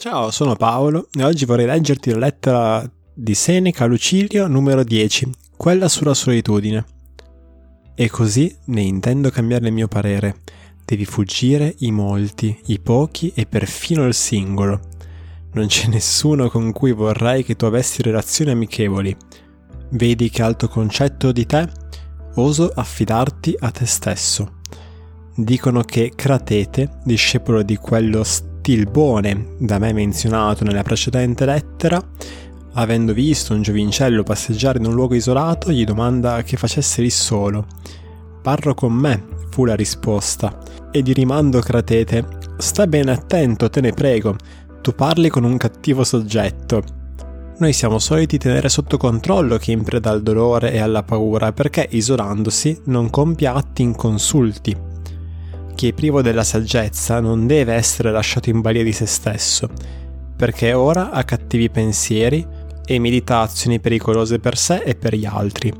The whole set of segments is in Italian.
Ciao, sono Paolo e oggi vorrei leggerti la lettera di Seneca Lucilio numero 10, quella sulla solitudine. E così ne intendo cambiare il mio parere. Devi fuggire i molti, i pochi e perfino il singolo. Non c'è nessuno con cui vorrei che tu avessi relazioni amichevoli. Vedi che alto concetto di te? Oso affidarti a te stesso. Dicono che Cratete, discepolo di quello Stilbone, da me menzionato nella precedente lettera, avendo visto un giovincello passeggiare in un luogo isolato, gli domanda che facesse lì solo. Parlo con me, fu la risposta, e di rimando Cratete, sta bene attento, te ne prego, tu parli con un cattivo soggetto. Noi siamo soliti tenere sotto controllo chi è in preda al dolore e alla paura perché isolandosi non compie atti inconsulti chi è privo della saggezza non deve essere lasciato in balia di se stesso, perché ora ha cattivi pensieri e medita azioni pericolose per sé e per gli altri.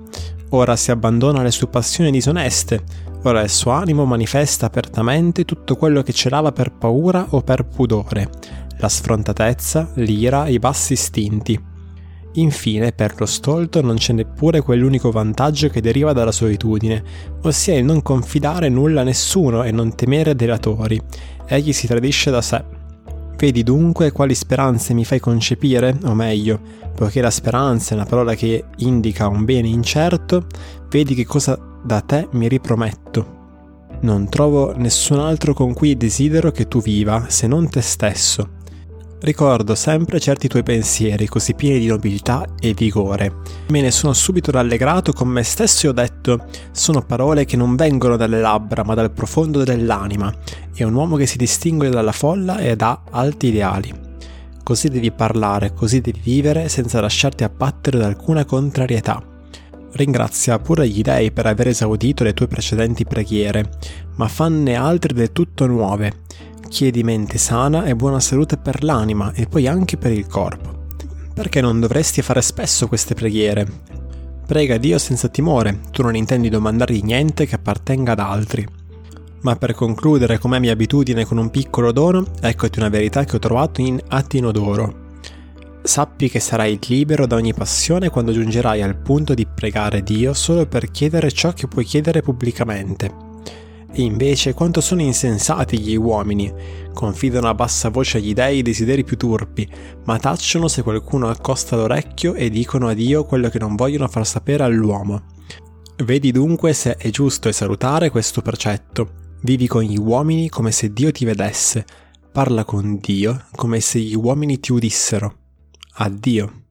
Ora si abbandona alle sue passioni disoneste, ora il suo animo manifesta apertamente tutto quello che celava per paura o per pudore, la sfrontatezza, l'ira, i bassi istinti Infine, per lo stolto non c'è neppure quell'unico vantaggio che deriva dalla solitudine, ossia il non confidare nulla a nessuno e non temere delatori. Egli si tradisce da sé. Vedi dunque quali speranze mi fai concepire, o meglio, poiché la speranza è una parola che indica un bene incerto, vedi che cosa da te mi riprometto. Non trovo nessun altro con cui desidero che tu viva, se non te stesso Ricordo sempre certi tuoi pensieri così pieni di nobiltà e vigore. Me ne sono subito rallegrato con me stesso e ho detto: sono parole che non vengono dalle labbra ma dal profondo dell'anima. È un uomo che si distingue dalla folla ed ha alti ideali. Così devi parlare, così devi vivere senza lasciarti abbattere da alcuna contrarietà. Ringrazia pure gli dei per aver esaudito le tue precedenti preghiere, ma fanne altre del tutto nuove chiedi mente sana e buona salute per l'anima e poi anche per il corpo. Perché non dovresti fare spesso queste preghiere? Prega Dio senza timore, tu non intendi domandargli niente che appartenga ad altri. Ma per concludere, com'è mia abitudine con un piccolo dono, eccoti una verità che ho trovato in Atinodoro. Sappi che sarai libero da ogni passione quando giungerai al punto di pregare Dio solo per chiedere ciò che puoi chiedere pubblicamente e invece quanto sono insensati gli uomini, confidano a bassa voce agli dei i desideri più turpi, ma tacciono se qualcuno accosta l'orecchio e dicono a Dio quello che non vogliono far sapere all'uomo. Vedi dunque se è giusto e salutare questo precetto. Vivi con gli uomini come se Dio ti vedesse, parla con Dio come se gli uomini ti udissero. Addio.